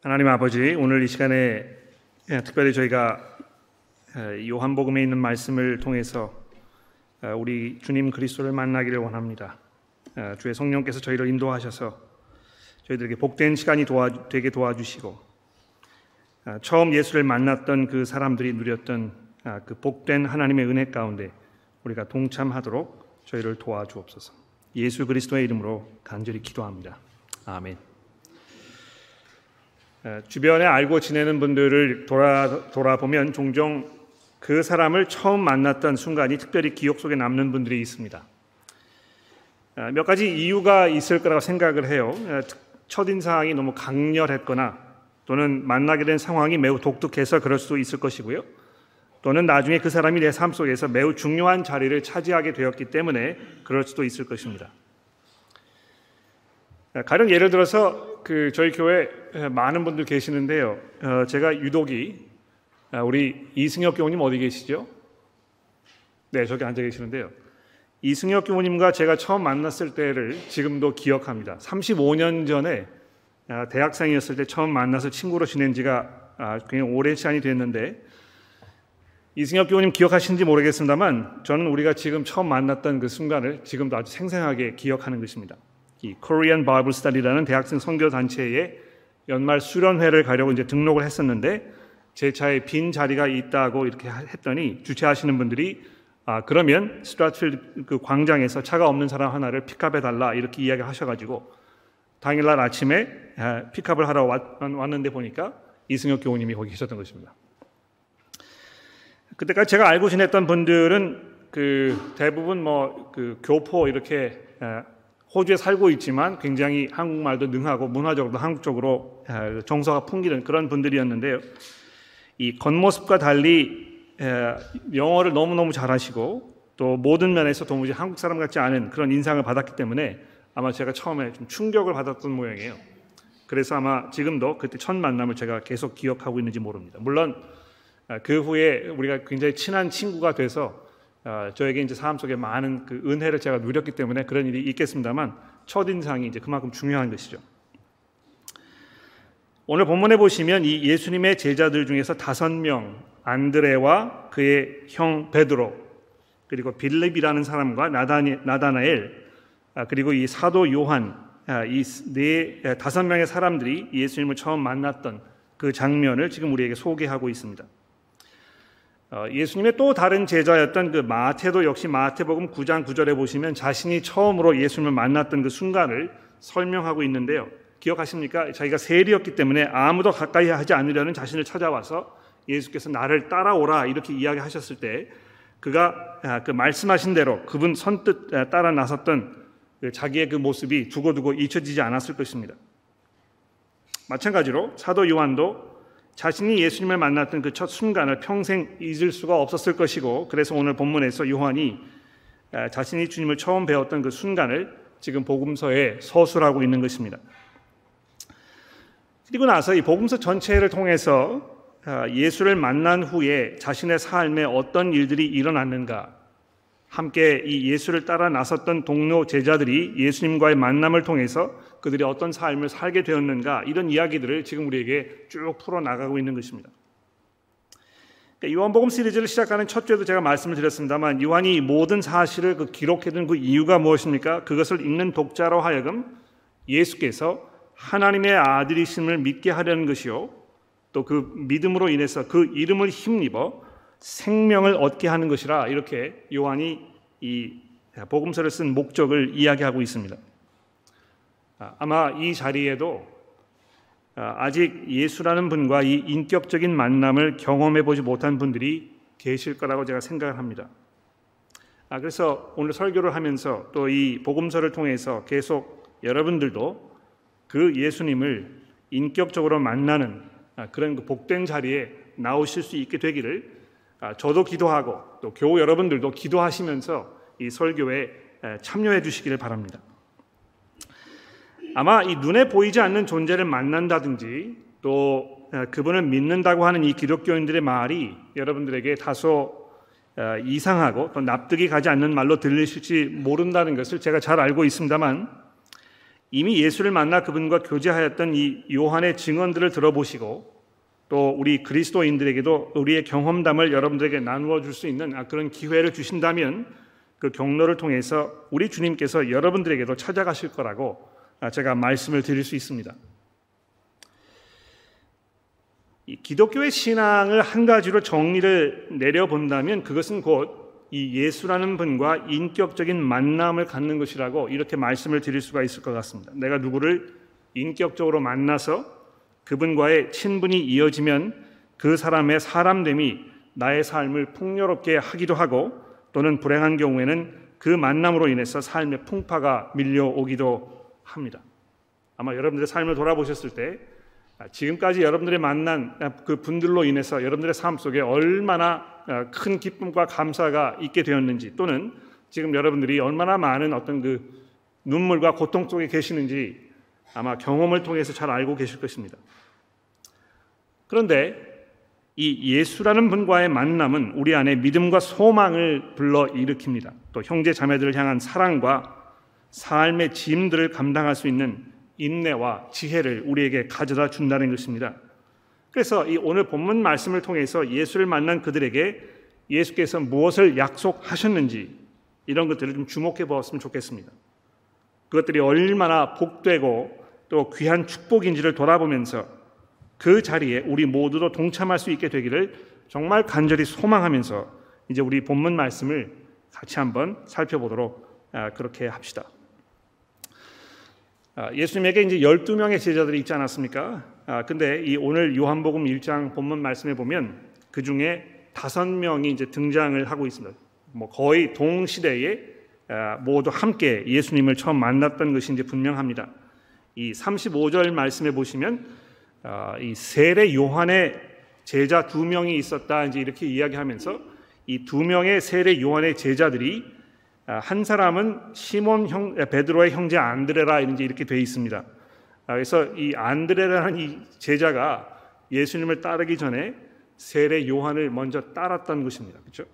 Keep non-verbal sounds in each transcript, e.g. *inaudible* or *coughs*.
하나님 아버지, 오늘 이 시간에 예, 특별히 저희가 예, 요한복음에 있는 말씀을 통해서 예, 우리 주님 그리스도를 만나기를 원합니다. 주의 성령께서 저희를 인도하셔서 저희들에게 복된 시간이 도와, 되게 도와주시고 처음 예수를 만났던 그 사람들이 누렸던 아, 그 복된 하나님의 은혜 가운데 우리가 동참하도록 저희를 도와주옵소서. 예수 그리스도의 이름으로 간절히 기도합니다. 아멘. 주변에 알고 지내는 분들을 돌아, 돌아보면 종종 그 사람을 처음 만났던 순간이 특별히 기억 속에 남는 분들이 있습니다. 몇 가지 이유가 있을 거라고 생각을 해요. 첫인상이 너무 강렬했거나 또는 만나게 된 상황이 매우 독특해서 그럴 수도 있을 것이고요. 또는 나중에 그 사람이 내 삶 속에서 매우 중요한 자리를 차지하게 되었기 때문에 그럴 수도 있을 것입니다. 가령 예를 들어서 그 저희 교회 많은 분들 계시는데요. 어, 제가 유독이 아, 우리 이승혁 교우님 어디 계시죠? 네, 저기 앉아 계시는데요. 이승혁 교우님과 제가 처음 만났을 때를 지금도 기억합니다. 35년 전에 아, 대학생이었을 때 처음 만나서 친구로 지낸 지가 아, 굉장히 오랜 시간이 됐는데 이승혁 교우님 기억하시는지 모르겠습니다만 저는 우리가 지금 처음 만났던 그 순간을 지금도 아주 생생하게 기억하는 것입니다. 이 Korean Bible Study라는 대학생 선교 단체에 연말 수련회를 가려고 이제 등록을 했었는데 제 차에 빈 자리가 있다고 이렇게 했더니 주최하시는 분들이 아 그러면 스트라트필드 그 광장에서 차가 없는 사람 하나를 픽업해 달라 이렇게 이야기하셔가지고 당일날 아침에 아, 픽업을 하러 왔는데 보니까 이승혁 교우님이 거기 계셨던 것입니다. 그때까지 제가 알고 지냈던 분들은 그 대부분 뭐 그 교포 이렇게 아, 호주에 살고 있지만 굉장히 한국말도 능하고 문화적으로도 한국적으로 아, 정서가 풍기는 그런 분들이었는데요. 이 겉모습과 달리 영어를 너무너무 잘하시고 또 모든 면에서 도무지 한국 사람 같지 않은 그런 인상을 받았기 때문에 아마 제가 처음에 좀 충격을 받았던 모양이에요. 그래서 아마 지금도 그때 첫 만남을 제가 계속 기억하고 있는지 모릅니다. 물론 아, 그 후에 우리가 굉장히 친한 친구가 돼서 어, 저에게 이제 삶 속에 많은 그 은혜를 제가 누렸기 때문에 그런 일이 있겠습니다만 첫 인상이 이제 그만큼 중요한 것이죠. 오늘 본문에 보시면 이 예수님의 제자들 중에서 다섯 명 안드레와 그의 형 베드로 그리고 빌립이라는 사람과 나다니, 나다나엘 아, 그리고 이 사도 요한 아, 이네 다섯 명의 사람들이 예수님을 처음 만났던 그 장면을 지금 우리에게 소개하고 있습니다. 어, 예수님의 또 다른 제자였던 그 마태도 역시 마태복음 9장 9절에 보시면 자신이 처음으로 예수님을 만났던 그 순간을 설명하고 있는데요. 기억하십니까? 자기가 세리였기 때문에 아무도 가까이 하지 않으려는 자신을 찾아와서 예수께서 나를 따라오라 이렇게 이야기하셨을 때 그가 아, 그 말씀하신 대로 그분 선뜻 아, 따라 나섰던 그 자기의 그 모습이 두고두고 잊혀지지 않았을 것입니다. 마찬가지로 사도 요한도 자신이 예수님을 만났던 그 첫 순간을 평생 잊을 수가 없었을 것이고 그래서 오늘 본문에서 요한이 아, 자신이 주님을 처음 배웠던 그 순간을 지금 복음서에 서술하고 있는 것입니다. 그리고 나서 이 복음서 전체를 통해서 아, 예수를 만난 후에 자신의 삶에 어떤 일들이 일어났는가 함께 이 예수를 따라 나섰던 동료 제자들이 예수님과의 만남을 통해서 그들이 어떤 삶을 살게 되었는가 이런 이야기들을 지금 우리에게 쭉 풀어 나가고 있는 것입니다. 그러니까 요한복음 시리즈를 시작하는 첫 주에도 제가 말씀을 드렸습니다만 요한이 모든 사실을 그 기록해둔 그 이유가 무엇입니까? 그것을 읽는 독자로 하여금 예수께서 하나님의 아들이심을 믿게 하려는 것이요. 또 그 믿음으로 인해서 그 이름을 힘입어 생명을 얻게 하는 것이라 이렇게 요한이 이 복음서를 쓴 목적을 이야기하고 있습니다. 아, 아마 이 자리에도 아, 아직 예수라는 분과 이 인격적인 만남을 경험해 보지 못한 분들이 계실 거라고 제가 생각을 합니다. 아, 그래서 오늘 설교를 하면서 또 이 복음서를 통해서 계속 여러분들도 그 예수님을 인격적으로 만나는 그런 그 복된 자리에 나오실 수 있게 되기를 저도 기도하고 또 교우 여러분들도 기도하시면서 이 설교에 참여해 주시기를 바랍니다. 아마 이 눈에 보이지 않는 존재를 만난다든지 또 그분을 믿는다고 하는 이 기독교인들의 말이 여러분들에게 다소 이상하고 또 납득이 가지 않는 말로 들리실지 모른다는 것을 제가 잘 알고 있습니다만 이미 예수를 만나 그분과 교제하였던 이 요한의 증언들을 들어보시고 또 우리 그리스도인들에게도 우리의 경험담을 여러분들에게 나누어 줄 수 있는 아, 그런 기회를 주신다면 그 경로를 통해서 우리 주님께서 여러분들에게도 찾아가실 거라고 아, 제가 말씀을 드릴 수 있습니다. 기독교의 신앙을 한 가지로 정리를 내려본다면 그것은 곧 이 예수라는 분과 인격적인 만남을 갖는 것이라고 이렇게 말씀을 드릴 수가 있을 것 같습니다. 내가 누구를 인격적으로 만나서 그분과의 친분이 이어지면 그 사람의 사람됨이 나의 삶을 풍요롭게 하기도 하고 또는 불행한 경우에는 그 만남으로 인해서 삶의 풍파가 밀려오기도 합니다. 아마 여러분들의 삶을 돌아보셨을 때 아, 지금까지 여러분들이 만난 그 분들로 인해서 여러분들의 삶 속에 얼마나 아, 큰 기쁨과 감사가 있게 되었는지 또는 지금 여러분들이 얼마나 많은 어떤 그 눈물과 고통 속에 계시는지 아마 경험을 통해서 잘 알고 계실 것입니다. 그런데 이 예수라는 분과의 만남은 우리 안에 믿음과 소망을 불러 일으킵니다. 또 형제 자매들을 향한 사랑과 삶의 짐들을 감당할 수 있는 인내와 지혜를 우리에게 가져다 준다는 것입니다. 그래서 이 오늘 본문 말씀을 통해서 예수를 만난 그들에게 예수께서 무엇을 약속하셨는지 이런 것들을 좀 주목해 보았으면 좋겠습니다. 그것들이 얼마나 복되고 또 귀한 축복인지를 돌아보면서 그 자리에 우리 모두도 동참할 수 있게 되기를 정말 간절히 소망하면서 이제 우리 본문 말씀을 같이 한번 살펴보도록 아, 그렇게 합시다. 아, 예수님에게 이제 12명의 제자들이 있지 않았습니까? 아, 근데 이 오늘 요한복음 1장 본문 말씀에 보면 그 중에 다섯 명이 이제 등장을 하고 있습니다. 뭐 거의 동시대에 아, 모두 함께 예수님을 처음 만났던 것이 이제 분명합니다. 이 35절 말씀에 보시면 아, 이 세례 요한의 제자 두 명이 있었다 이제 이렇게 이야기하면서 이 두 명의 세례 요한의 제자들이 아, 한 사람은 시몬 형 베드로의 형제 안드레라 이제 이렇게 돼 있습니다. 아, 그래서 이 안드레라는 이 제자가 예수님을 따르기 전에 세례 요한을 먼저 따랐던 것입니다. 그렇죠?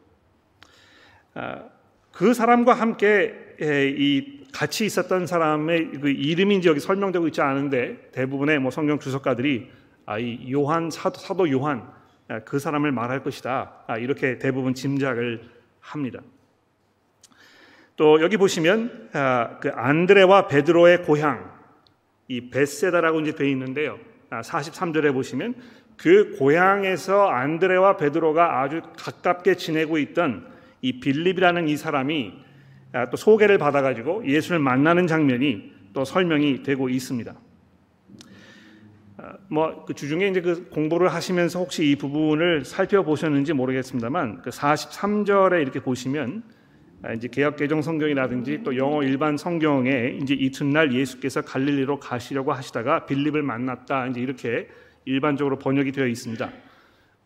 그 사람과 함께 이 같이 있었던 사람의 그 이름이 여기 설명되고 있지 않은데 대부분의 뭐 성경 주석가들이 아, 이 요한 사도, 사도 요한 그 사람을 말할 것이다 이렇게 대부분 짐작을 합니다. 또 여기 보시면 아, 그 안드레와 베드로의 고향 이 베세다라고 이제 돼 있는데요. 43절에 아, 보시면 그 고향에서 안드레와 베드로가 아주 가깝게 지내고 있던 이 빌립이라는 이 사람이 아, 또 소개를 받아가지고 예수를 만나는 장면이 또 설명이 되고 있습니다. 뭐 그 주중에 이제 그 공부를 하시면서 혹시 이 부분을 살펴보셨는지 모르겠습니다만 그 43절에 이렇게 보시면 아, 이제 개혁 개정 성경이라든지 또 영어 일반 성경에 이제 이튿날 예수께서 갈릴리로 가시려고 하시다가 빌립을 만났다 이제 이렇게 일반적으로 번역이 되어 있습니다.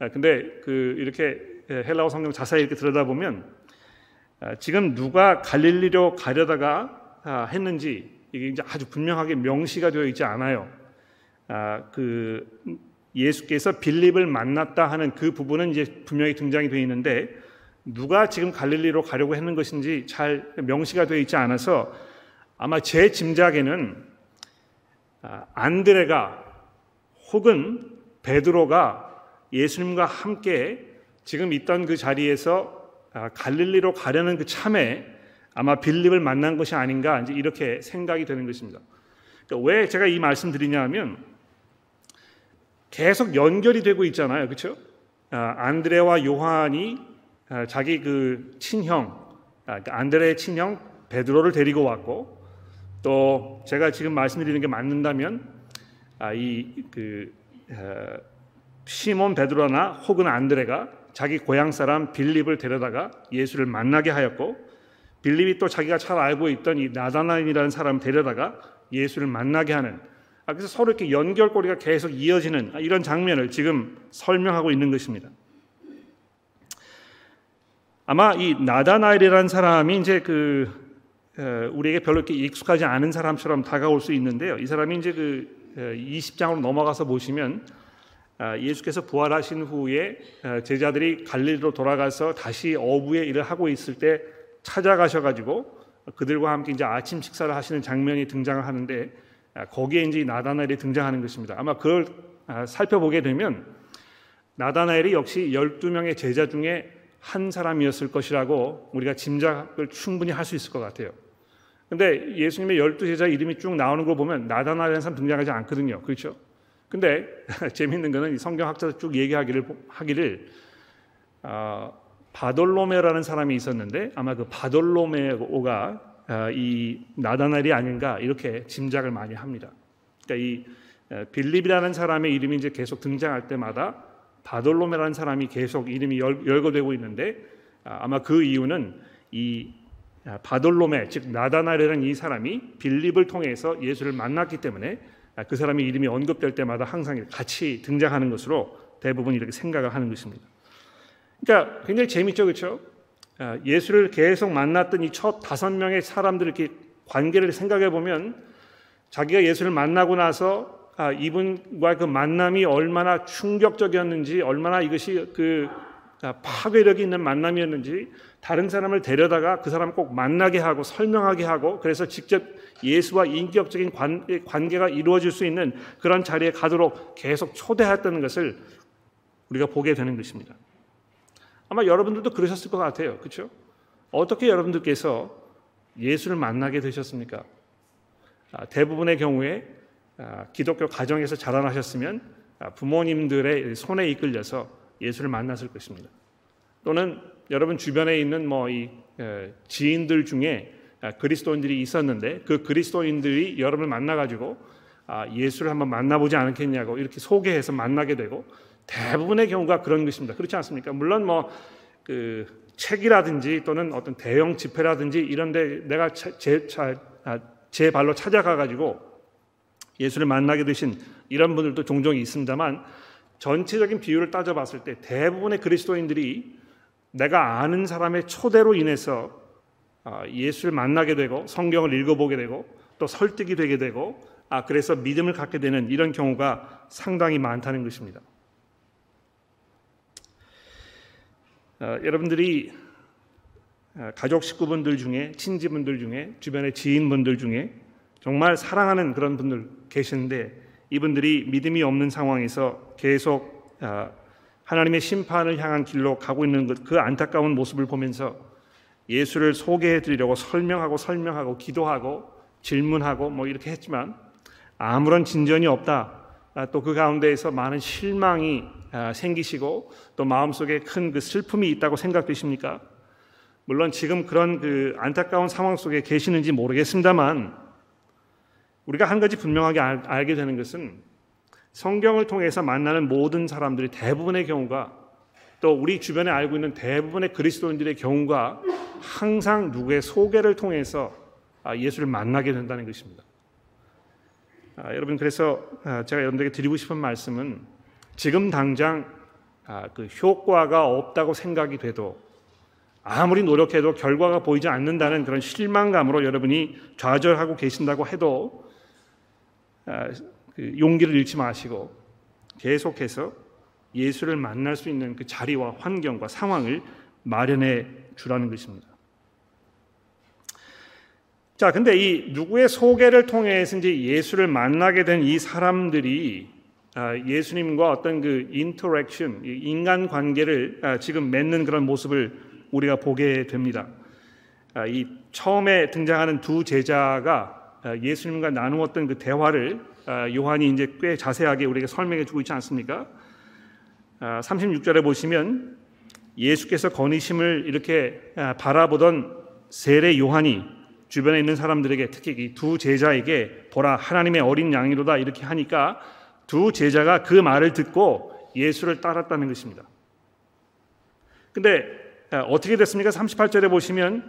아, 근데 그 이렇게 헬라어 성경 자세히 이렇게 들여다보면 아, 지금 누가 갈릴리로 가려다가 했는지 이게 이제 아주 분명하게 명시가 되어 있지 않아요. 그 예수께서 빌립을 만났다 하는 그 부분은 이제 분명히 등장이 되어 있는데 누가 지금 갈릴리로 가려고 했는 것인지 잘 명시가 되어 있지 않아서 아마 제 짐작에는 아, 안드레가 혹은 베드로가 예수님과 함께 지금 있던 그 자리에서 아, 갈릴리로 가려는 그 참에 아마 빌립을 만난 것이 아닌가 이제 이렇게 생각이 되는 것입니다. 그러니까 왜 제가 이 말씀 드리냐면 계속 연결이 되고 있잖아요, 그렇죠? 안드레와 요한이 아, 자기 그 친형 아, 그러니까 안드레의 친형 베드로를 데리고 왔고 또 제가 지금 말씀드리는 게 맞는다면 아, 이그 시몬 베드로나 혹은 안드레가 자기 고향 사람 빌립을 데려다가 예수를 만나게 하였고 빌립이 또 자기가 잘 알고 있던 이 나다나인이라는 사람을 데려다가 예수를 만나게 하는 그래서 서로 이렇게 연결고리가 계속 이어지는 이런 장면을 지금 설명하고 있는 것입니다. 아마 이 나다나엘이라는 사람이 이제 그 우리에게 별로 이렇게 익숙하지 않은 사람처럼 다가올 수 있는데요. 이 사람이 이제 그 20장으로 넘어가서 보시면 아, 예수께서 부활하신 후에 제자들이 갈릴리로 돌아가서 다시 어부의 일을 하고 있을 때 찾아가셔 가지고 그들과 함께 이제 아침 식사를 하시는 장면이 등장을 하는데 아, 거기에 이제 나다나엘이 등장하는 것입니다. 아마 그걸 아, 살펴보게 되면 나다나엘이 역시 12명의 제자 중에 한 사람이었을 것이라고 우리가 짐작을 충분히 할 수 있을 것 같아요. 근데 예수님의 열두 제자 이름이 쭉 나오는 걸 보면 나다나엘이라는 사람 등장하지 않거든요. 그렇죠? 근데 *laughs* 재밌는 거는 성경학자들 쭉 얘기하기를 하기를 어, 바돌로메라는 사람이 있었는데 아마 그 바돌로메오가 어, 이 나다나엘이 아닌가 이렇게 짐작을 많이 합니다. 그러니까 이 빌립이라는 사람의 이름이 이제 계속 등장할 때마다 바돌로메라는 사람이 계속 이름이 열, 거되고 있는데 아, 아마 그 이유는 이 아, 바돌로메 즉 나다나엘이라는 이 사람이 빌립을 통해서 예수를 만났기 때문에 아, 그 사람의 이름이 언급될 때마다 항상 같이 등장하는 것으로 대부분 이렇게 생각을 하는 것입니다. 그러니까 굉장히 재밌죠, 그렇죠? 예수를 계속 만났던 이 첫 다섯 명의 사람들 이렇게 관계를 생각해 보면 자기가 예수를 만나고 나서 아, 이분과 그 만남이 얼마나 충격적이었는지, 얼마나 이것이 그 아, 파괴력이 있는 만남이었는지, 다른 사람을 데려다가 그 사람 꼭 만나게 하고 설명하게 하고, 그래서 직접 예수와 인격적인 관, 관계가 이루어질 수 있는 그런 자리에 가도록 계속 초대했다는 것을 우리가 보게 되는 것입니다. 아마 여러분들도 그러셨을 것 같아요. 그렇죠? 어떻게 여러분들께서 예수를 만나게 되셨습니까? 아, 대부분의 경우에 아, 기독교 가정에서 자라나셨으면 아, 부모님들의 손에 이끌려서 예수를 만났을 것입니다. 또는 여러분 주변에 있는 뭐 이 지인들 중에 아, 그리스도인들이 있었는데 그 그리스도인들이 여러분을 만나 가지고 예수를 한번 만나보지 않겠냐고 이렇게 소개해서 만나게 되고 대부분의 경우가 그런 것입니다. 그렇지 않습니까? 물론 뭐 그 책이라든지 또는 어떤 대형 집회라든지 이런데 내가 제, 제, 제 발로 찾아가 가지고 예수를 만나게 되신 이런 분들도 종종 있습니다만 전체적인 비율을 따져봤을 때 대부분의 그리스도인들이 내가 아는 사람의 초대로 인해서 아, 예수를 만나게 되고 성경을 읽어보게 되고 또 설득이 되게 되고 아 그래서 믿음을 갖게 되는 이런 경우가 상당히 많다는 것입니다. 어, 여러분들이 가족 식구분들 중에 친지분들 중에 주변의 지인분들 중에 정말 사랑하는 그런 분들 계시는데 이분들이 믿음이 없는 상황에서 계속 아, 하나님의 심판을 향한 길로 가고 있는 그 안타까운 모습을 보면서 예수를 소개해 드리려고 설명하고 설명하고 기도하고 질문하고 뭐 이렇게 했지만 아무런 진전이 없다. 아, 또그 가운데에서 많은 실망이 아, 생기시고 또 마음속에 큰 그 슬픔이 있다고 생각되십니까? 물론 지금 그런 그 안타까운 상황 속에 계시는지 모르겠습니다만 우리가 한 가지 분명하게 알, 게 되는 것은 성경을 통해서 만나는 모든 사람들이 대부분의 경우가 또 우리 주변에 알고 있는 대부분의 그리스도인들의 경우가 항상 누구의 소개를 통해서 아, 예수를 만나게 된다는 것입니다. 아, 여러분 그래서 아, 제가 여러분들에게 드리고 싶은 말씀은 지금 당장 아, 그 효과가 없다고 생각이 돼도 아무리 노력해도 결과가 보이지 않는다는 그런 실망감으로 여러분이 좌절하고 계신다고 해도 아, 그 용기를 잃지 마시고 계속해서 예수를 만날 수 있는 그 자리와 환경과 상황을 마련해 주라는 것입니다. 자, 근데 이 누구의 소개를 통해서 이제 예수를 만나게 된 이 사람들이 아, 예수님과 어떤 그 interaction, 인간 관계를 아, 지금 맺는 그런 모습을 우리가 보게 됩니다. 이 처음에 등장하는 두 제자가 아, 예수님과 나누었던 그 대화를 아, 요한이 이제 꽤 자세하게 우리에게 설명해 주고 있지 않습니까? 36절에 아, 보시면 예수께서 거니심을 이렇게 바라보던 세례 요한이 주변에 있는 사람들에게 특히 이두 제자에게 보라 하나님의 어린 양이로다 이렇게 하니까 두 제자가 그 말을 듣고 예수를 따랐다는 것입니다. 근데 어떻게 됐습니까? 38절에 보시면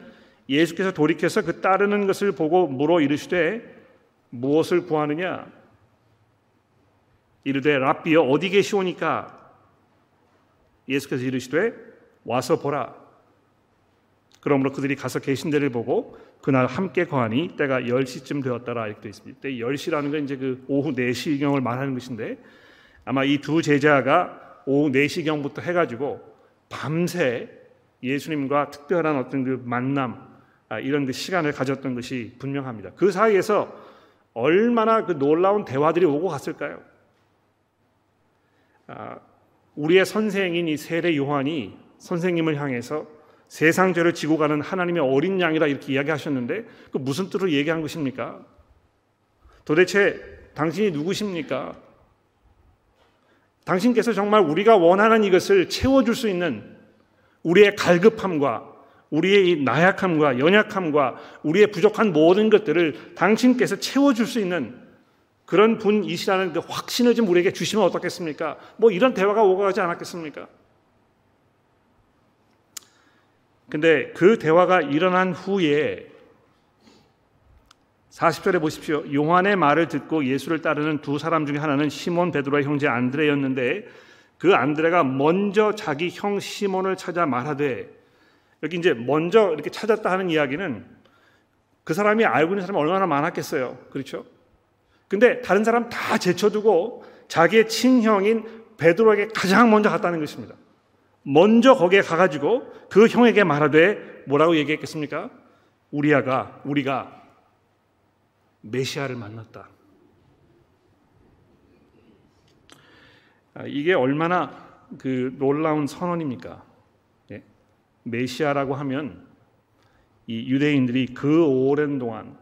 예수께서 돌이켜서 그 따르는 것을 보고 물어 이르시되 무엇을 구하느냐? 이르되 랍비여 어디 계시오니까? 예수께서 이르시되 와서 보라. 그러므로 그들이 가서 계신 데를 보고 그날 함께 거하니 때가 10시쯤 되었더라 이렇게 되어 있습니다. 때 10시라는 건 이제 그 오후 4시경을 말하는 것인데 아마 이 두 제자가 오후 4시경부터 해 가지고 밤새 예수님과 특별한 어떤 그 만남 아, 이런 그 시간을 가졌던 것이 분명합니다. 그 사이에서 얼마나 그 놀라운 대화들이 오고 갔을까요? 아, 우리의 선생인 이 세례 요한이 선생님을 향해서 세상 죄를 지고 가는 하나님의 어린 양이다 이렇게 이야기하셨는데 그 무슨 뜻으로 얘기한 것입니까? 도대체 당신이 누구십니까? 당신께서 정말 우리가 원하는 이것을 채워줄 수 있는 우리의 갈급함과 우리의 나약함과 연약함과 우리의 부족한 모든 것들을 당신께서 채워줄 수 있는 그런 분이시라는 그 확신을 좀 우리에게 주시면 어떻겠습니까? 뭐 이런 대화가 오고 가지 않았겠습니까? 근데 그 대화가 일어난 후에 40절에 보십시오. 요한의 말을 듣고 예수를 따르는 두 사람 중에 하나는 시몬 베드로의 형제 안드레였는데 그 안드레가 먼저 자기 형 시몬을 찾아 말하되 여기 이제 먼저 이렇게 찾았다 하는 이야기는 그 사람이 알고 있는 사람이 얼마나 많았겠어요. 그렇죠? 근데 다른 사람 다 제쳐두고 자기의 친형인 베드로에게 가장 먼저 갔다는 것입니다. 먼저 거기에 가가지고 그 형에게 말하되 뭐라고 얘기했겠습니까? 우리아가 우리가 메시아를 만났다. 아, 이게 얼마나 그 놀라운 선언입니까? 네. 메시아라고 하면 이 유대인들이 그 오랜 동안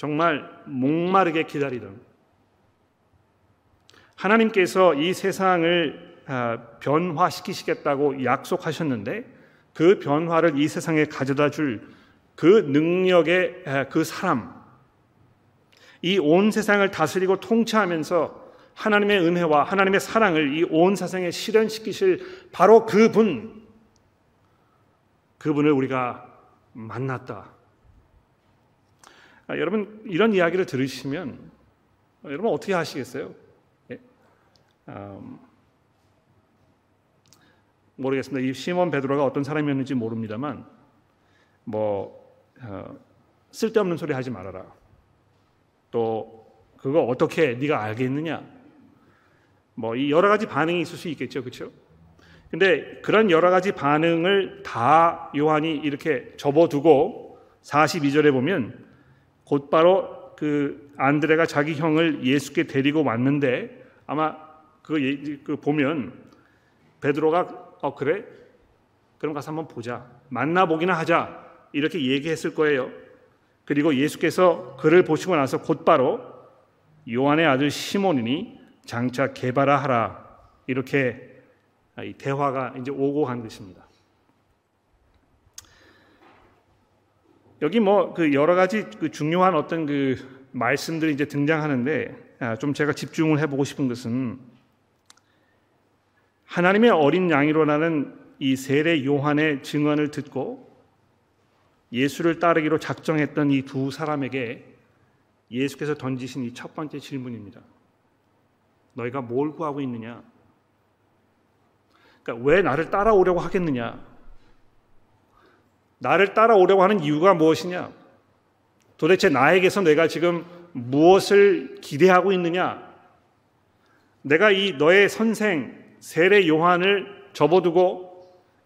정말 목마르게 기다리던 하나님께서 이 세상을 아, 변화시키시겠다고 약속하셨는데 그 변화를 이 세상에 가져다 줄 그 능력의 아, 그 사람, 이 온 세상을 다스리고 통치하면서 하나님의 은혜와 하나님의 사랑을 이 온 세상에 실현시키실 바로 그분, 그분을 우리가 만났다. 아, 여러분 이런 이야기를 들으시면 여러분 어떻게 하시겠어요? 예? 음, 모르겠습니다. 이 시몬 베드로가 어떤 사람이었는지 모릅니다만 뭐 어, 쓸데없는 소리 하지 말아라. 또 그거 어떻게 네가 알겠느냐? 뭐 이 여러 가지 반응이 있을 수 있겠죠, 그렇죠? 근데 그런 여러 가지 반응을 다 요한이 이렇게 접어두고 42절에 보면 곧바로 그 안드레가 자기 형을 예수께 데리고 왔는데 아마 그, 그 보면 베드로가 어 그래 그럼 가서 한번 보자 만나 보기나 하자 이렇게 얘기했을 거예요. 그리고 예수께서 그를 보시고 나서 곧바로 요한의 아들 시몬이니 장차 개발하 하라 이렇게 이 대화가 이제 오고 간 것입니다. 여기 뭐 그 여러 가지 그 중요한 어떤 그 말씀들이 이제 등장하는데 아, 좀 제가 집중을 해보고 싶은 것은 하나님의 어린 양이로라는 이 세례 요한의 증언을 듣고 예수를 따르기로 작정했던 이 두 사람에게 예수께서 던지신 이 첫 번째 질문입니다. 너희가 뭘 구하고 있느냐? 그러니까 왜 나를 따라오려고 하겠느냐? 나를 따라오려고 하는 이유가 무엇이냐? 도대체 나에게서 내가 지금 무엇을 기대하고 있느냐? 내가 이 너의 선생 세례 요한을 접어두고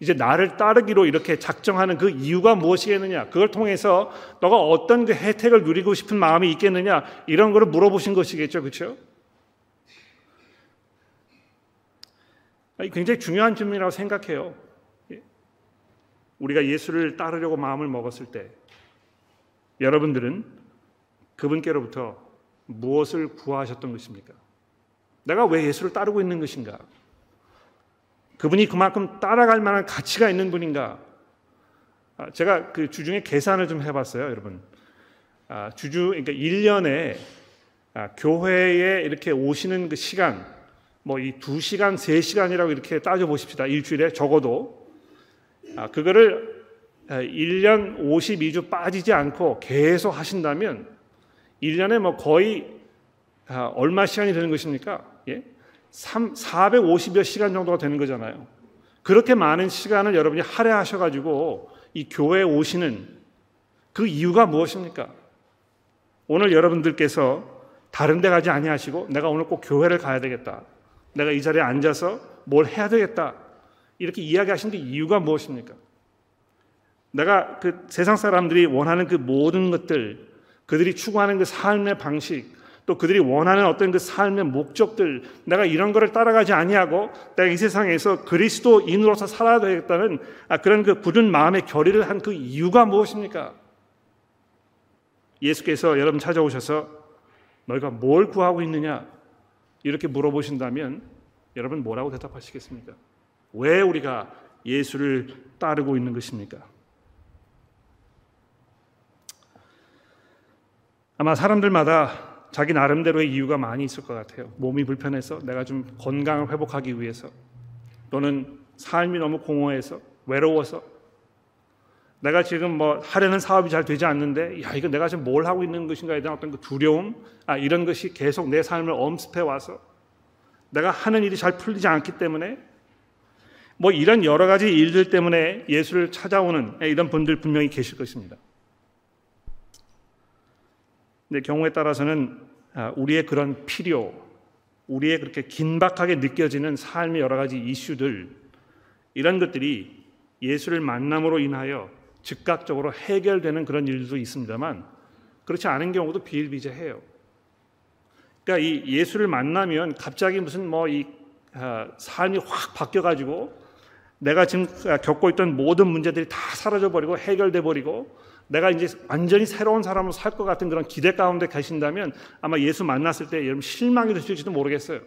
이제 나를 따르기로 이렇게 작정하는 그 이유가 무엇이겠느냐? 그걸 통해서 너가 어떤 그 혜택을 누리고 싶은 마음이 있겠느냐? 이런 거를 물어보신 것이겠죠, 그렇죠? 굉장히 중요한 질문이라고 생각해요. 우리가 예수를 따르려고 마음을 먹었을 때 여러분들은 그분께로부터 무엇을 구하셨던 것입니까? 내가 왜 예수를 따르고 있는 것인가? 그분이 그만큼 따라갈 만한 가치가 있는 분인가? 아, 제가 그 주중에 계산을 좀 해봤어요, 여러분. 아, 주주, 그러니까 1년에 아, 교회에 이렇게 오시는 그 시간, 뭐 이 2시간, 3시간이라고 이렇게 따져보십시다. 일주일에 적어도. 아, 그거를 1년 52주 빠지지 않고 계속 하신다면 1년에 뭐 거의 아, 얼마 시간이 되는 것입니까? 예? 3, 450여 시간 정도가 되는 거잖아요. 그렇게 많은 시간을 여러분이 할애하셔 가지고 이 교회에 오시는 그 이유가 무엇입니까? 오늘 여러분들께서 다른 데 가지 아니하시고 내가 오늘 꼭 교회를 가야 되겠다. 내가 이 자리에 앉아서 뭘 해야 되겠다. 이렇게 이야기하신 게 이유가 무엇입니까? 내가 그 세상 사람들이 원하는 그 모든 것들, 그들이 추구하는 그 삶의 방식, 또 그들이 원하는 어떤 그 삶의 목적들, 내가 이런 거를 따라가지 아니하고 내가 이 세상에서 그리스도인으로서 살아야 되겠다는 아, 그런 그 굳은 마음의 결의를 한 그 이유가 무엇입니까? 예수께서 여러분 찾아오셔서 너희가 뭘 구하고 있느냐 이렇게 물어보신다면 여러분 뭐라고 대답하시겠습니까? 왜 우리가 예수를 따르고 있는 것입니까? 아마 사람들마다 자기 나름대로의 이유가 많이 있을 것 같아요. 몸이 불편해서 내가 좀 건강을 회복하기 위해서 또는 삶이 너무 공허해서 외로워서 내가 지금 뭐 하려는 사업이 잘 되지 않는데 야 이거 내가 지금 뭘 하고 있는 것인가에 대한 어떤 그 두려움 아 이런 것이 계속 내 삶을 엄습해 와서 내가 하는 일이 잘 풀리지 않기 때문에 뭐 이런 여러 가지 일들 때문에 예수를 찾아오는 이런 분들 분명히 계실 것입니다. 근데 경우에 따라서는 아, 우리의 그런 필요, 우리의 그렇게 긴박하게 느껴지는 삶의 여러 가지 이슈들 이런 것들이 예수를 만남으로 인하여 즉각적으로 해결되는 그런 일도 있습니다만 그렇지 않은 경우도 비일비재해요. 그러니까 이 예수를 만나면 갑자기 무슨 뭐이 아, 삶이 확 바뀌어 가지고 내가 지금 겪고 있던 모든 문제들이 다 사라져 버리고 해결돼 버리고 내가 이제 완전히 새로운 사람으로 살 것 같은 그런 기대 가운데 계신다면 아마 예수 만났을 때 여러분 실망이 되실지도 모르겠어요.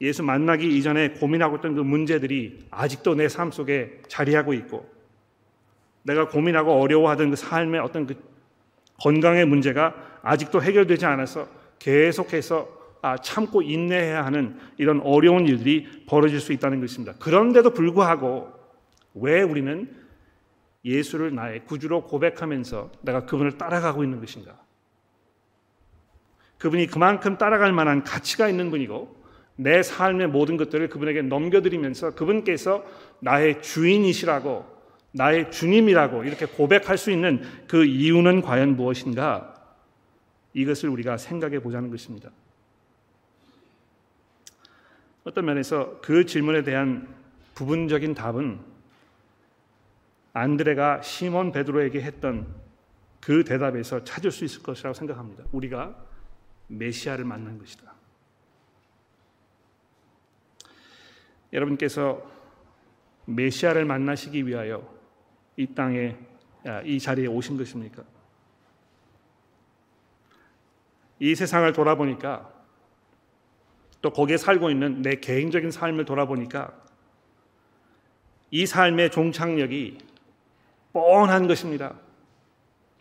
예수 만나기 이전에 고민하고 있던 그 문제들이 아직도 내 삶 속에 자리하고 있고 내가 고민하고 어려워하던 그 삶의 어떤 그 건강의 문제가 아직도 해결되지 않아서 계속해서 아, 참고 인내해야 하는 이런 어려운 일들이 벌어질 수 있다는 것입니다. 그런데도 불구하고 왜 우리는 예수를 나의 구주로 고백하면서 내가 그분을 따라가고 있는 것인가? 그분이 그만큼 따라갈 만한 가치가 있는 분이고 내 삶의 모든 것들을 그분에게 넘겨드리면서 그분께서 나의 주인이시라고 나의 주님이라고 이렇게 고백할 수 있는 그 이유는 과연 무엇인가? 이것을 우리가 생각해 보자는 것입니다. 어떤 면에서 그 질문에 대한 부분적인 답은 안드레가 시몬 베드로에게 했던 그 대답에서 찾을 수 있을 것이라고 생각합니다. 우리가 메시아를 만난 것이다. 여러분께서 메시아를 만나시기 위하여 이 땅에 아, 이 자리에 오신 것입니까? 이 세상을 돌아보니까 또 거기에 살고 있는 내 개인적인 삶을 돌아보니까 이 삶의 종착역이 뻔한 것입니다.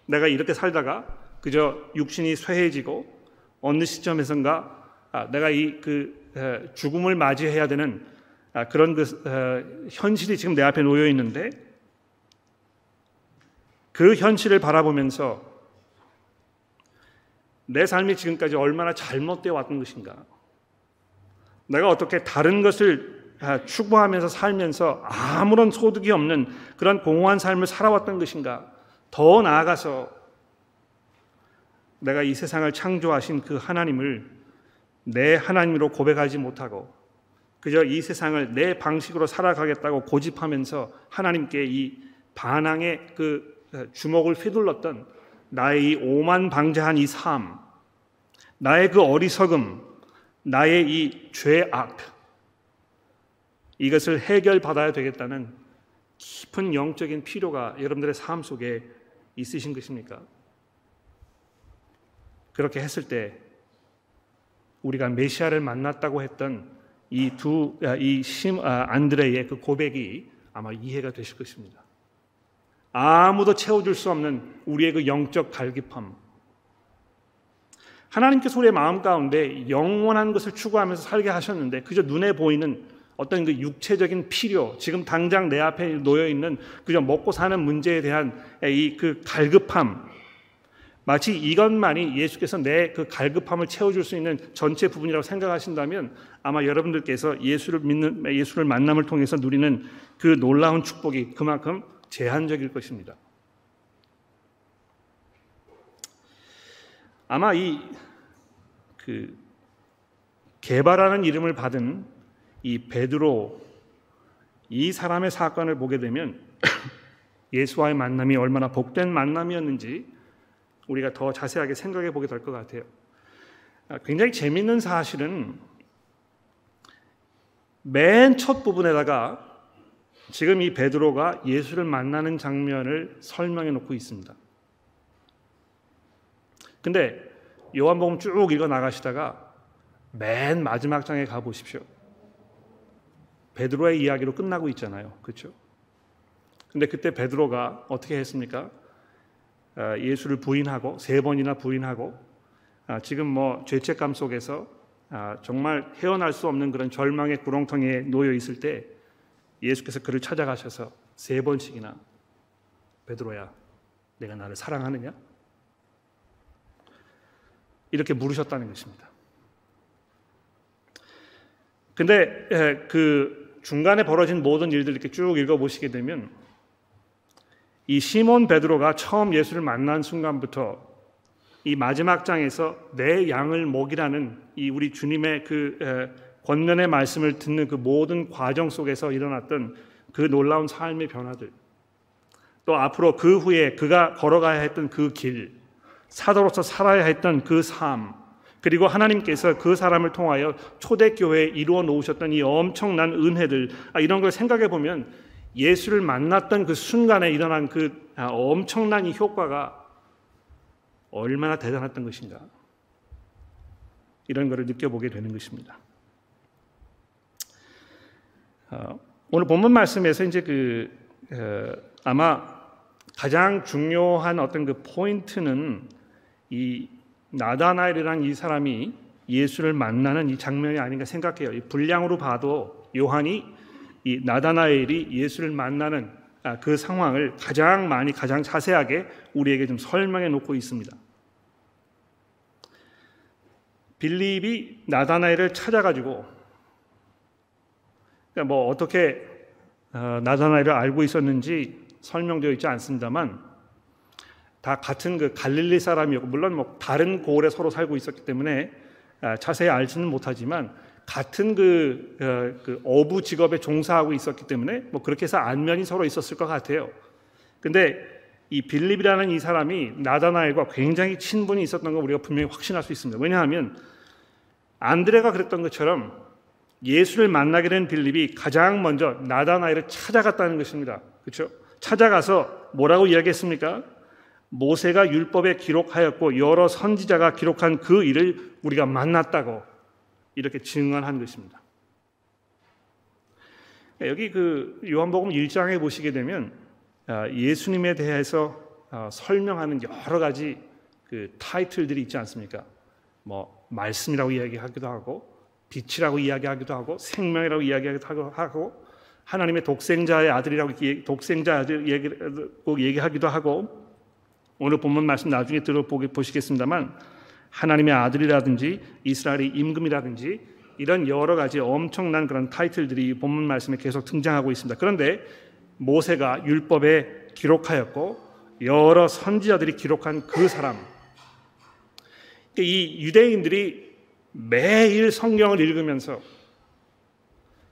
내가 이렇게 살다가 그저 육신이 쇠해지고 어느 시점에선가 아, 내가 이 그 죽음을 맞이해야 되는 아, 그런 그 현실이 지금 내 앞에 놓여 있는데 그 현실을 바라보면서 내 삶이 지금까지 얼마나 잘못되어 왔던 것인가. 내가 어떻게 다른 것을 아, 추구하면서 살면서 아무런 소득이 없는 그런 공허한 삶을 살아왔던 것인가? 더 나아가서 내가 이 세상을 창조하신 그 하나님을 내 하나님으로 고백하지 못하고 그저 이 세상을 내 방식으로 살아가겠다고 고집하면서 하나님께 이 반항의 그 주먹을 휘둘렀던 나의 이 오만 방자한 이 삶, 나의 그 어리석음, 나의 이 죄악, 이것을 해결받아야 되겠다는 깊은 영적인 필요가 여러분들의 삶 속에 있으신 것입니까? 그렇게 했을 때 우리가 메시아를 만났다고 했던 이 두이 아, 안드레의 그 고백이 아마 이해가 되실 것입니다. 아무도 채워줄 수 없는 우리의 그 영적 갈급함. 하나님께서 우리의 마음 가운데 영원한 것을 추구하면서 살게 하셨는데 그저 눈에 보이는 어떤 그 육체적인 필요, 지금 당장 내 앞에 놓여 있는 그저 먹고 사는 문제에 대한 이 그 갈급함, 마치 이것만이 예수께서 내 그 갈급함을 채워줄 수 있는 전체 부분이라고 생각하신다면 아마 여러분들께서 예수를 믿는 예수를 만남을 통해서 누리는 그 놀라운 축복이 그만큼 제한적일 것입니다. 아마 이 그 개발하는 이름을 받은 이 베드로 이 사람의 사건을 보게 되면 *coughs* 예수와의 만남이 얼마나 복된 만남이었는지 우리가 더 자세하게 생각해 보게 될 것 같아요. 아, 굉장히 재밌는 사실은 맨 첫 부분에다가 지금 이 베드로가 예수를 만나는 장면을 설명해 놓고 있습니다. 근데 요한복음 쭉 읽어 나가시다가 맨 마지막 장에 가 보십시오. 베드로의 이야기로 끝나고 있잖아요. 그렇죠? 근데 그때 베드로가 어떻게 했습니까? 아, 예수를 부인하고 세 번이나 부인하고 아, 지금 뭐 죄책감 속에서 아, 정말 헤어날 수 없는 그런 절망의 구렁텅이에 놓여 있을 때 예수께서 그를 찾아가셔서 세 번씩이나 베드로야, 내가 나를 사랑하느냐? 이렇게 물으셨다는 것입니다. 근데 그 중간에 벌어진 모든 일들 이렇게 쭉 읽어보시게 되면 이 시몬 베드로가 처음 예수를 만난 순간부터 이 마지막 장에서 내 양을 먹이라는 이 우리 주님의 그 권면의 말씀을 듣는 그 모든 과정 속에서 일어났던 그 놀라운 삶의 변화들 또 앞으로 그 후에 그가 걸어가야 했던 그 길, 사도로서 살아야 했던 그 삶, 그리고 하나님께서 그 사람을 통하여 초대교회에 이루어 놓으셨던 이 엄청난 은혜들, 아, 이런 걸 생각해 보면 예수를 만났던 그 순간에 일어난 그 아, 엄청난 이 효과가 얼마나 대단했던 것인가. 이런 것을 느껴보게 되는 것입니다. 어, 오늘 본문 말씀에서 이제 그 어, 아마 가장 중요한 어떤 그 포인트는 이 나다나엘이라는 이 사람이 예수를 만나는 이 장면이 아닌가 생각해요. 이 분량으로 봐도 요한이 이 나다나엘이 예수를 만나는 아, 그 상황을 가장 많이 가장 자세하게 우리에게 좀 설명해 놓고 있습니다. 빌립이 나다나엘을 찾아가지고 그러니까 뭐 어떻게 어, 나다나엘을 알고 있었는지 설명되어 있지 않습니다만 다 같은 그 갈릴리 사람이었고 물론 뭐 다른 고을에 서로 살고 있었기 때문에 아, 자세히 알지는 못하지만 같은 그, 어, 그 어부 직업에 종사하고 있었기 때문에 뭐 그렇게 해서 안면이 서로 있었을 것 같아요. 근데 이 빌립이라는 이 사람이 나다나엘과 굉장히 친분이 있었던 걸 우리가 분명히 확신할 수 있습니다. 왜냐하면 안드레가 그랬던 것처럼 예수를 만나게 된 빌립이 가장 먼저 나다나엘을 찾아갔다는 것입니다. 그렇죠? 찾아가서 뭐라고 이야기했습니까? 모세가 율법에 기록하였고 여러 선지자가 기록한 그 일을 우리가 만났다고 이렇게 증언한 것입니다. 여기 그 요한복음 1장에 보시게 되면 아, 예수님에 대해서 아, 설명하는 여러 가지 그 타이틀들이 있지 않습니까? 뭐 말씀이라고 이야기하기도 하고 빛이라고 이야기하기도 하고 생명이라고 이야기하기도 하고 하나님의 독생자의 아들이라고 독생자 아들 얘기하기도 하고 오늘 본문 말씀 나중에 들어보시겠습니다만 하나님의 아들이라든지 이스라엘의 임금이라든지 이런 여러 가지 엄청난 그런 타이틀들이 본문 말씀에 계속 등장하고 있습니다. 그런데 모세가 율법에 기록하였고 여러 선지자들이 기록한 그 사람 이 유대인들이 매일 성경을 읽으면서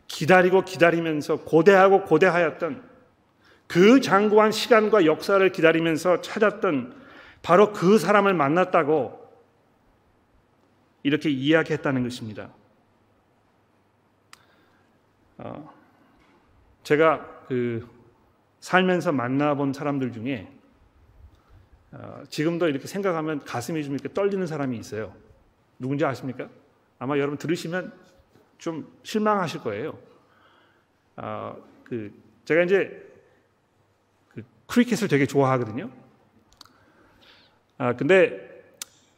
기다리고 기다리면서 고대하고 고대하였던 그 장구한 시간과 역사를 기다리면서 찾았던 바로 그 사람을 만났다고 이렇게 이야기했다는 것입니다. 어, 제가 그 살면서 만나본 사람들 중에 어, 지금도 이렇게 생각하면 가슴이 좀 이렇게 떨리는 사람이 있어요. 누군지 아십니까? 아마 여러분 들으시면 좀 실망하실 거예요. 어, 그 제가 이제 그 크리켓을 되게 좋아하거든요. 아 근데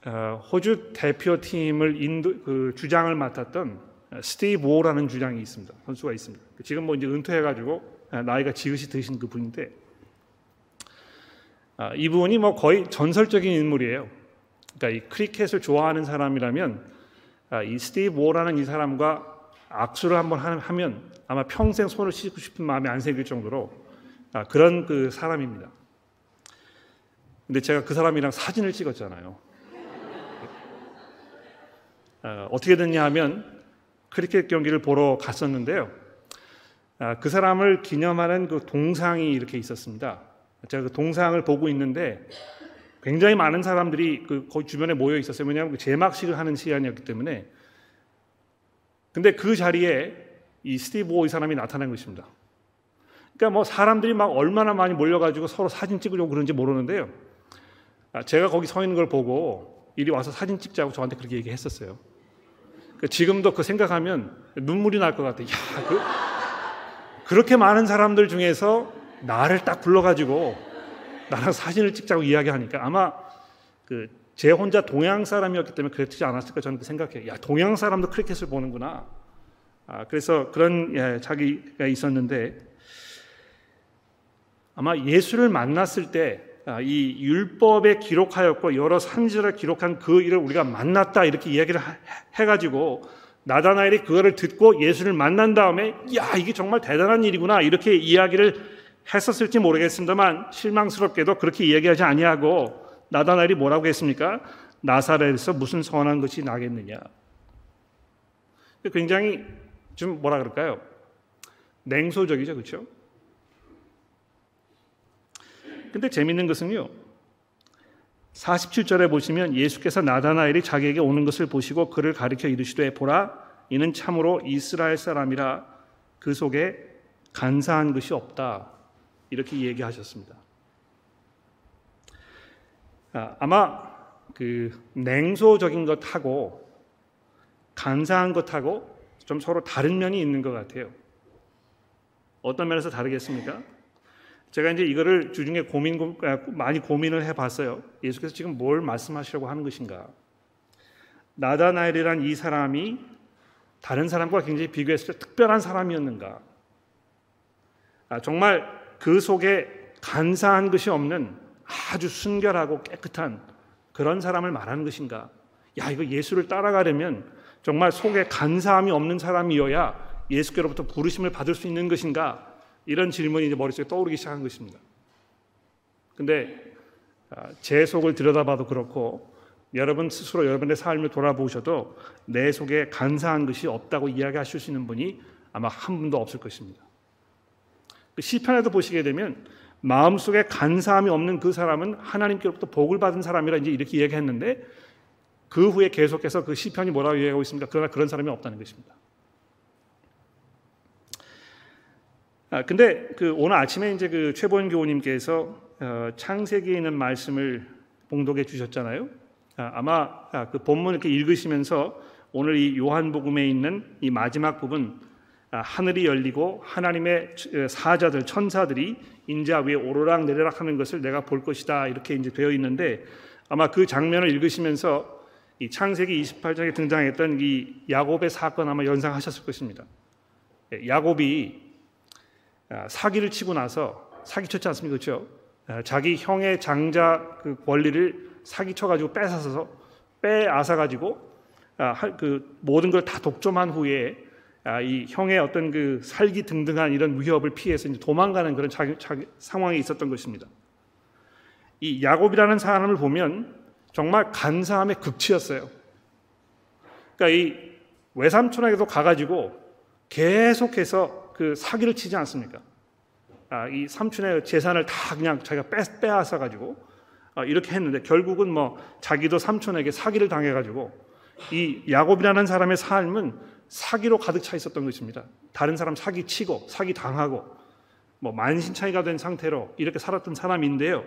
어, 호주 대표팀을 인도 그 주장을 맡았던 스티브 워라는 주장이 있습니다. 선수가 있습니다. 지금 뭐 이제 은퇴해가지고 나이가 지긋이 드신 그 분인데 아, 이 분이 뭐 거의 전설적인 인물이에요. 그러니까 이 크리켓을 좋아하는 사람이라면 아, 이 스티브 워라는 이 사람과 악수를 한번 하면 아마 평생 손을 씻고 싶은 마음이 안 생길 정도로 아, 그런 그 사람입니다. 근데 제가 그 사람이랑 사진을 찍었잖아요. 어, 어떻게 됐냐 하면 크리켓 경기를 보러 갔었는데요. 아, 그 사람을 기념하는 그 동상이 이렇게 있었습니다. 제가 그 동상을 보고 있는데 굉장히 많은 사람들이 그 거기 주변에 모여 있었어요. 왜냐하면 그 제막식을 하는 시간이었기 때문에. 근데 그 자리에 이 스티브 오이 사람이 나타난 것입니다. 그러니까 뭐 사람들이 막 얼마나 많이 몰려가지고 서로 사진 찍으려고 그런지 모르는데요. 아, 제가 거기 서 있는 걸 보고 이리 와서 사진 찍자고 저한테 그렇게 얘기했었어요. 그러니까 지금도 그 생각하면 눈물이 날 것 같아요. 야, 그, 그렇게 많은 사람들 중에서 나를 딱 불러가지고 나랑 사진을 찍자고 이야기하니까 아마 그 제 혼자 동양 사람이었기 때문에 그랬지 않았을까 저는 생각해요. 야 동양 사람도 크리켓을 보는구나. 아, 그래서 그런 예, 자기가 있었는데 아마 예수를 만났을 때이 아, 율법에 기록하였고 여러 산지를 기록한 그 일을 우리가 만났다 이렇게 이야기를 해가지고 나다나엘이 그거를 듣고 예수를 만난 다음에 야 이게 정말 대단한 일이구나 이렇게 이야기를 했었을지 모르겠습니다만 실망스럽게도 그렇게 이야기하지 아니하고 나다나엘이 뭐라고 했습니까? 나사렛에서 무슨 선한 것이 나겠느냐. 굉장히 좀 뭐라 그럴까요? 냉소적이죠, 그렇죠? 근데 재밌는 것은요. 47절에 보시면 예수께서 나다나엘이 자기에게 오는 것을 보시고 그를 가리켜 이르시되 보라 이는 참으로 이스라엘 사람이라 그 속에 간사한 것이 없다. 이렇게 얘기하셨습니다. 아, 아마 그 냉소적인 것하고 간사한 것하고 좀 서로 다른 면이 있는 것 같아요. 어떤 면에서 다르겠습니까? 제가 이제 이거를 주중에 고민 아, 많이 고민을 해봤어요. 예수께서 지금 뭘 말씀하시려고 하는 것인가? 나다나엘이란 이 사람이 다른 사람과 굉장히 비교했을 때 특별한 사람이었는가? 아, 정말 그 속에 간사한 것이 없는 아주 순결하고 깨끗한 그런 사람을 말하는 것인가? 야, 이거 예수를 따라가려면 정말 속에 간사함이 없는 사람이어야 예수께로부터 부르심을 받을 수 있는 것인가? 이런 질문이 이제 머릿속에 떠오르기 시작한 것입니다. 근데 아, 제 속을 들여다봐도 그렇고 여러분 스스로 여러분의 삶을 돌아보셔도 내 속에 간사한 것이 없다고 이야기하실 수 있는 분이 아마 한 분도 없을 것입니다. 그 시편에도 보시게 되면 마음속에 간사함이 없는 그 사람은 하나님께로부터 복을 받은 사람이라 이제 이렇게 얘기했는데 그 후에 계속해서 그 시편이 뭐라고 얘기하고 있습니까? 그러나 그런 사람이 없다는 것입니다. 아, 근데 그 오늘 아침에 이제 그 최보현 교우님께서 어, 창세기에 있는 말씀을 봉독해 주셨잖아요. 아, 아마 아, 그 본문 이렇게 읽으시면서 오늘 이 요한복음에 있는 이 마지막 부분 아, 하늘이 열리고 하나님의 사자들 천사들이 인자 위에 오르락 내리락 하는 것을 내가 볼 것이다 이렇게 이제 되어 있는데 아마 그 장면을 읽으시면서 이 창세기 28장에 등장했던 이 야곱의 사건 아마 연상하셨을 것입니다. 예, 야곱이 아, 사기를 치고 나서 사기쳤지 않습니까? 그렇죠? 아, 자기 형의 장자 그 권리를 사기쳐 가지고 뺏어서 빼앗아 가지고 그 모든 걸 다 독점한 후에 아, 이 형의 어떤 그 살기 등등한 이런 위협을 피해서 이제 도망가는 그런 자기, 자기 상황이 있었던 것입니다. 이 야곱이라는 사람을 보면 정말 간사함의 극치였어요. 그러니까 이 외삼촌에게도 가가지고 계속해서 그 사기를 치지 않습니까? 아, 이 삼촌의 재산을 다 그냥 자기가 빼, 빼앗아 가지고 아, 이렇게 했는데 결국은 뭐 자기도 삼촌에게 사기를 당해 가지고 이 야곱이라는 사람의 삶은 사기로 가득 차 있었던 것입니다. 다른 사람 사기 치고 사기 당하고 뭐 만신창이가 된 상태로 이렇게 살았던 사람인데요.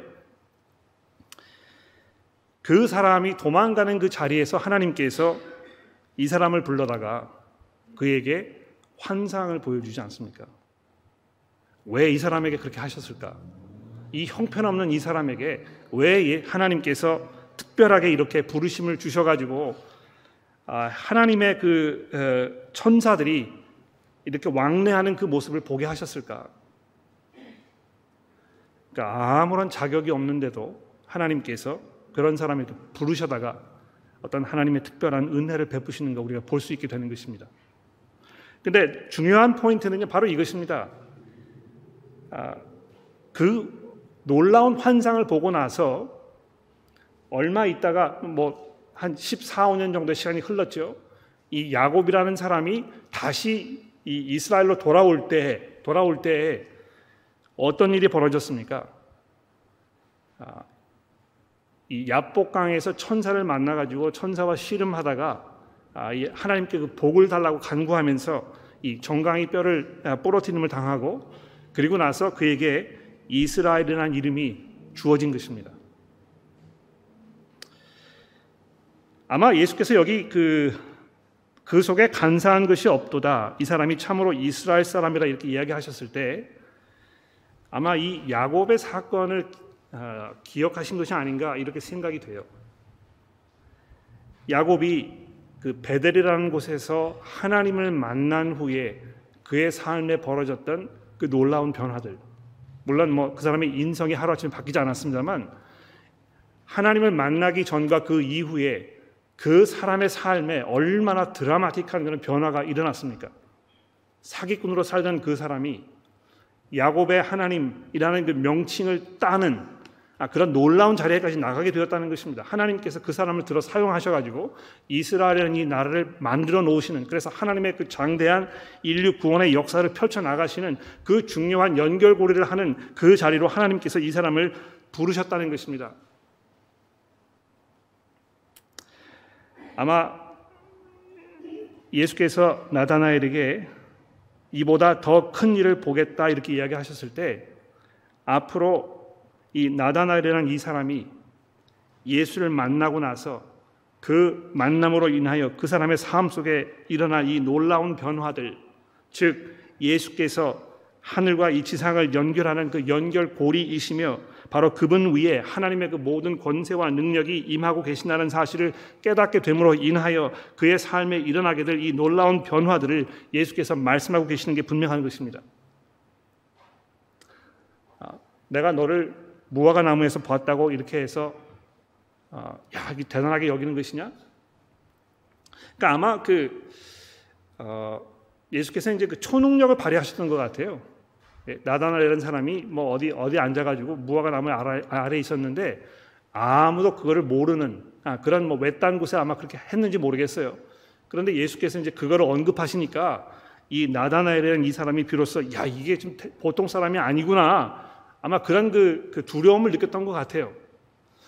그 사람이 도망가는 그 자리에서 하나님께서 이 사람을 불러다가 그에게 환상을 보여주지 않습니까? 왜 이 사람에게 그렇게 하셨을까? 이 형편없는 이 사람에게 왜 하나님께서 특별하게 이렇게 부르심을 주셔가지고 아, 하나님의 그 어, 천사들이 이렇게 왕래하는 그 모습을 보게 하셨을까? 그러니까 아무런 자격이 없는데도 하나님께서 그런 사람을 부르셔다가 어떤 하나님의 특별한 은혜를 베푸시는 거 우리가 볼 수 있게 되는 것입니다. 근데 중요한 포인트는 바로 이것입니다. 아, 그 놀라운 환상을 보고 나서 얼마 있다가 뭐 한 14, 5년 정도 시간이 흘렀죠. 이 야곱이라는 사람이 다시 이 이스라엘로 돌아올 때 돌아올 때 어떤 일이 벌어졌습니까? 이 야복강에서 천사를 만나 가지고 천사와 씨름하다가 하나님께 그 복을 달라고 간구하면서 이 정강이 뼈를 부러뜨림을 당하고 그리고 나서 그에게 이스라엘이라는 이름이 주어진 것입니다. 아마 예수께서 여기 그, 그 속에 간사한 것이 없도다. 이 사람이 참으로 이스라엘 사람이라 이렇게 이야기하셨을 때 아마 이 야곱의 사건을 어, 기억하신 것이 아닌가 이렇게 생각이 돼요. 야곱이 그 베델이라는 곳에서 하나님을 만난 후에 그의 삶에 벌어졌던 그 놀라운 변화들. 물론 뭐 그 사람의 인성이 하루아침에 바뀌지 않았습니다만 하나님을 만나기 전과 그 이후에 그 사람의 삶에 얼마나 드라마틱한 그런 변화가 일어났습니까? 사기꾼으로 살던 그 사람이 야곱의 하나님이라는 그 명칭을 따는 아, 그런 놀라운 자리에까지 나가게 되었다는 것입니다. 하나님께서 그 사람을 들어 사용하셔가지고 이스라엘이라는 이 나라를 만들어 놓으시는 그래서 하나님의 그 장대한 인류 구원의 역사를 펼쳐 나가시는 그 중요한 연결고리를 하는 그 자리로 하나님께서 이 사람을 부르셨다는 것입니다. 아마 예수께서 나다나엘에게 이보다 더 큰 일을 보겠다 이렇게 이야기하셨을 때 앞으로 이 나다나엘이라는 이 사람이 예수를 만나고 나서 그 만남으로 인하여 그 사람의 삶 속에 일어난 이 놀라운 변화들, 즉 예수께서 하늘과 이 지상을 연결하는 그 연결고리이시며 바로 그분 위에 하나님의 그 모든 권세와 능력이 임하고 계신다는 사실을 깨닫게 됨으로 인하여 그의 삶에 일어나게 될 이 놀라운 변화들을 예수께서 말씀하고 계시는 게 분명한 것입니다. 아, 내가 너를 무화과 나무에서 보았다고 이렇게 해서 어, 야, 대단하게 여기는 것이냐? 그러니까 아마 그 어, 예수께서 이제 그 초능력을 발휘하셨던 것 같아요. 예, 나다나라는 사람이 뭐 어디 어디 앉아가지고 무화과 나무 아래 있었는데 아무도 그거를 모르는 아, 그런 뭐 외딴 곳에 아마 그렇게 했는지 모르겠어요. 그런데 예수께서 이제 그거를 언급하시니까 이 나다나엘이라는 이 사람이 비로소 야 이게 좀 보통 사람이 아니구나 아마 그런 그, 그 두려움을 느꼈던 것 같아요.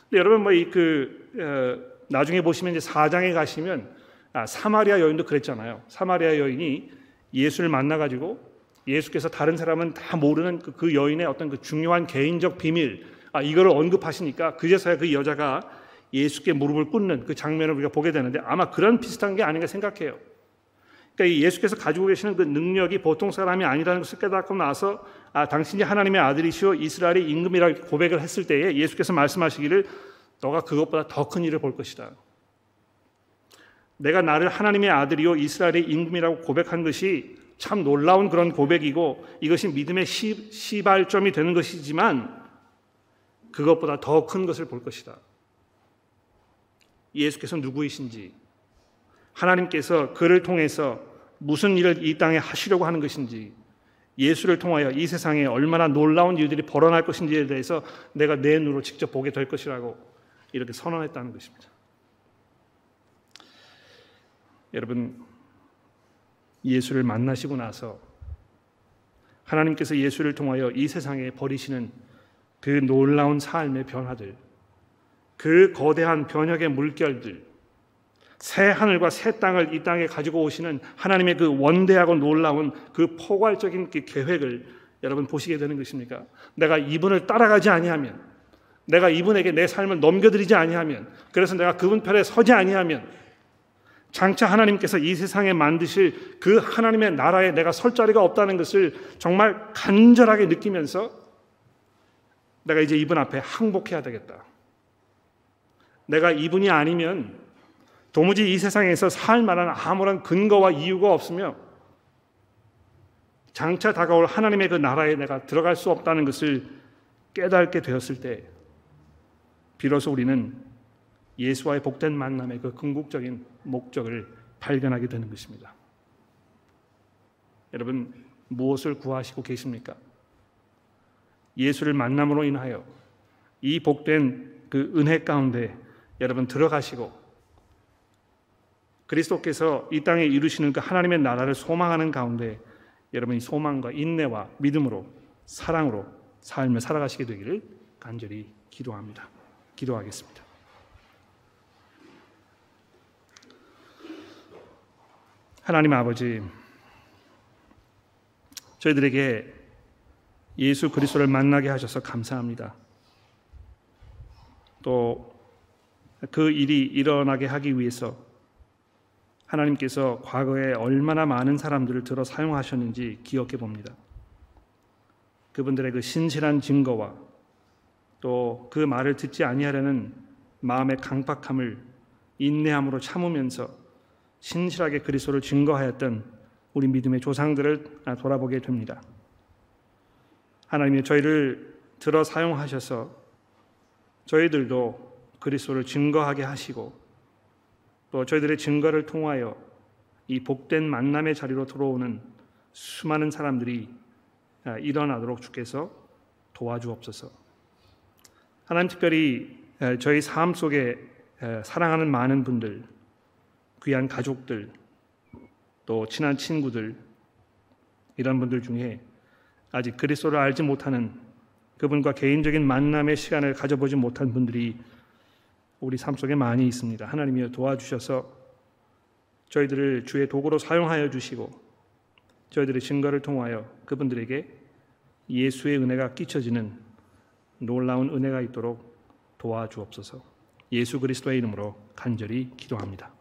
근데 여러분 뭐이그 어, 나중에 보시면 이제 사장에 가시면 아, 사마리아 여인도 그랬잖아요. 사마리아 여인이 예수를 만나 가지고 예수께서 다른 사람은 다 모르는 그, 그 여인의 어떤 그 중요한 개인적 비밀 아, 이거를 언급하시니까 그제서야 그 여자가 예수께 무릎을 꿇는 그 장면을 우리가 보게 되는데 아마 그런 비슷한 게 아닌가 생각해요. 그러니까 예수께서 가지고 계시는 그 능력이 보통 사람이 아니라는 것을 깨닫고 나서 아, 당신이 하나님의 아들이시오 이스라엘의 임금이라고 고백을 했을 때에 예수께서 말씀하시기를 너가 그것보다 더 큰 일을 볼 것이다. 내가 나를 하나님의 아들이요 이스라엘의 임금이라고 고백한 것이 참 놀라운 그런 고백이고 이것이 믿음의 시, 시발점이 되는 것이지만 그것보다 더 큰 것을 볼 것이다. 예수께서 누구이신지 하나님께서 그를 통해서 무슨 일을 이 땅에 하시려고 하는 것인지 예수를 통하여 이 세상에 얼마나 놀라운 일들이 벌어날 것인지에 대해서 내가 내 눈으로 직접 보게 될 것이라고 이렇게 선언했다는 것입니다. 여러분 예수를 만나시고 나서 하나님께서 예수를 통하여 이 세상에 버리시는 그 놀라운 삶의 변화들, 그 거대한 변혁의 물결들, 새 하늘과 새 땅을 이 땅에 가지고 오시는 하나님의 그 원대하고 놀라운 그 포괄적인 그 계획을 여러분 보시게 되는 것입니까? 내가 이분을 따라가지 아니하면 내가 이분에게 내 삶을 넘겨드리지 아니하면 그래서 내가 그분 편에 서지 아니하면 장차 하나님께서 이 세상에 만드실 그 하나님의 나라에 내가 설 자리가 없다는 것을 정말 간절하게 느끼면서 내가 이제 이분 앞에 항복해야 되겠다. 내가 이분이 아니면 도무지 이 세상에서 살 만한 아무런 근거와 이유가 없으며 장차 다가올 하나님의 그 나라에 내가 들어갈 수 없다는 것을 깨닫게 되었을 때 비로소 우리는 예수와의 복된 만남의 그 궁극적인 목적을 발견하게 되는 것입니다. 여러분 무엇을 구하시고 계십니까? 예수를 만남으로 인하여 이 복된 그 은혜 가운데 여러분 들어가시고 그리스도께서 이 땅에 이루시는 그 하나님의 나라를 소망하는 가운데 여러분이 소망과 인내와 믿음으로 사랑으로 삶을 살아가시게 되기를 간절히 기도합니다. 기도하겠습니다. 하나님 아버지, 저희들에게 예수 그리스도를 만나게 하셔서 감사합니다. 또 그 일이 일어나게 하기 위해서 하나님께서 과거에 얼마나 많은 사람들을 들어 사용하셨는지 기억해 봅니다. 그분들의 그 신실한 증거와 또 그 말을 듣지 아니하려는 마음의 강박함을 인내함으로 참으면서 신실하게 그리스도를 증거하였던 우리 믿음의 조상들을 돌아보게 됩니다. 하나님이 저희를 들어 사용하셔서 저희들도 그리스도를 증거하게 하시고 또 저희들의 증거를 통하여 이 복된 만남의 자리로 들어오는 수많은 사람들이 일어나도록 주께서 도와주옵소서. 하나님 특별히 저희 삶 속에 사랑하는 많은 분들, 귀한 가족들, 또 친한 친구들 이런 분들 중에 아직 그리스도를 알지 못하는 그분과 개인적인 만남의 시간을 가져보지 못한 분들이 우리 삶 속에 많이 있습니다. 하나님이여 도와주셔서 저희들을 주의 도구로 사용하여 주시고 저희들의 증거를 통하여 그분들에게 예수의 은혜가 끼쳐지는 놀라운 은혜가 있도록 도와주옵소서. 예수 그리스도의 이름으로 간절히 기도합니다.